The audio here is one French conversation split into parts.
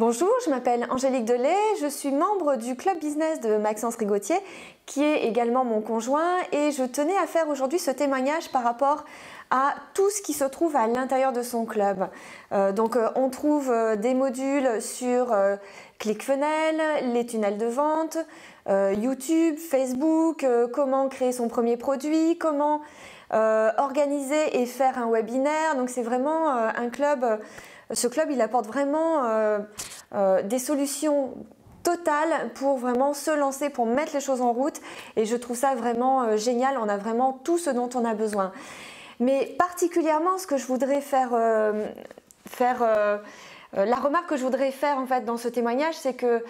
Bonjour, je m'appelle Angélique Delay, je suis membre du club business de Maxence Rigotier, qui est également mon conjoint, et je tenais à faire aujourd'hui ce témoignage par rapport à tout ce qui se trouve à l'intérieur de son club. Euh, donc euh, on trouve euh, des modules sur ClickFunnels, les tunnels de vente, YouTube, Facebook, comment créer son premier produit, comment organiser et faire un webinaire. Donc c'est vraiment un club ce club, il apporte vraiment euh, euh, des solutions totales pour vraiment se lancer, pour mettre les choses en route. Et je trouve ça vraiment euh, génial. On a vraiment tout ce dont on a besoin. Mais particulièrement, ce que je voudrais faire, faire la remarque que je voudrais faire en fait dans ce témoignage, c'est que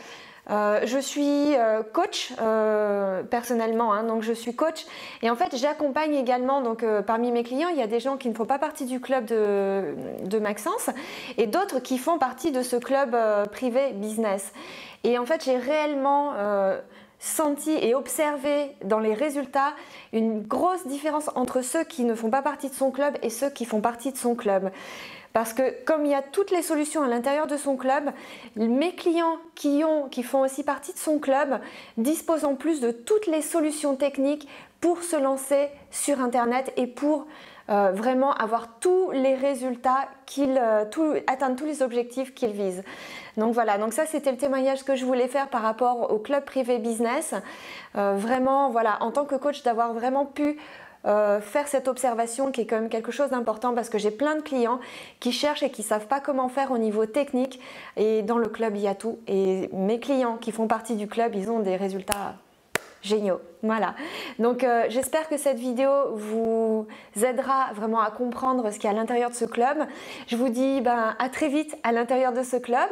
euh, je suis euh, coach euh, personnellement, hein, donc je suis coach. Et en fait j'accompagne également donc parmi mes clients il y a des gens qui ne font pas partie du club de Maxence et d'autres qui font partie de ce club privé business. Et en fait j'ai réellement senti et observé dans les résultats une grosse différence entre ceux qui ne font pas partie de son club et ceux qui font partie de son club. Parce que comme il y a toutes les solutions à l'intérieur de son club, mes clients qui, ont, qui font aussi partie de son club disposent en plus de toutes les solutions techniques pour se lancer sur Internet et pour euh, vraiment avoir tous les résultats qu'ils, euh, atteindre tous les objectifs qu'ils visent. Donc voilà, donc ça c'était le témoignage que je voulais faire par rapport au club privé business. Euh, vraiment, voilà, en tant que coach, d'avoir vraiment pu faire cette observation qui est quand même quelque chose d'important parce que j'ai plein de clients qui cherchent et qui savent pas comment faire au niveau technique et dans le club il y a tout et mes clients qui font partie du club ils ont des résultats géniaux. Voilà. Donc euh, j'espère que cette vidéo vous aidera vraiment à comprendre ce qu'il y a à l'intérieur de ce club. Je vous dis ben, à très vite à l'intérieur de ce club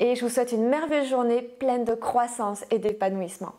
et je vous souhaite une merveilleuse journée pleine de croissance et d'épanouissement.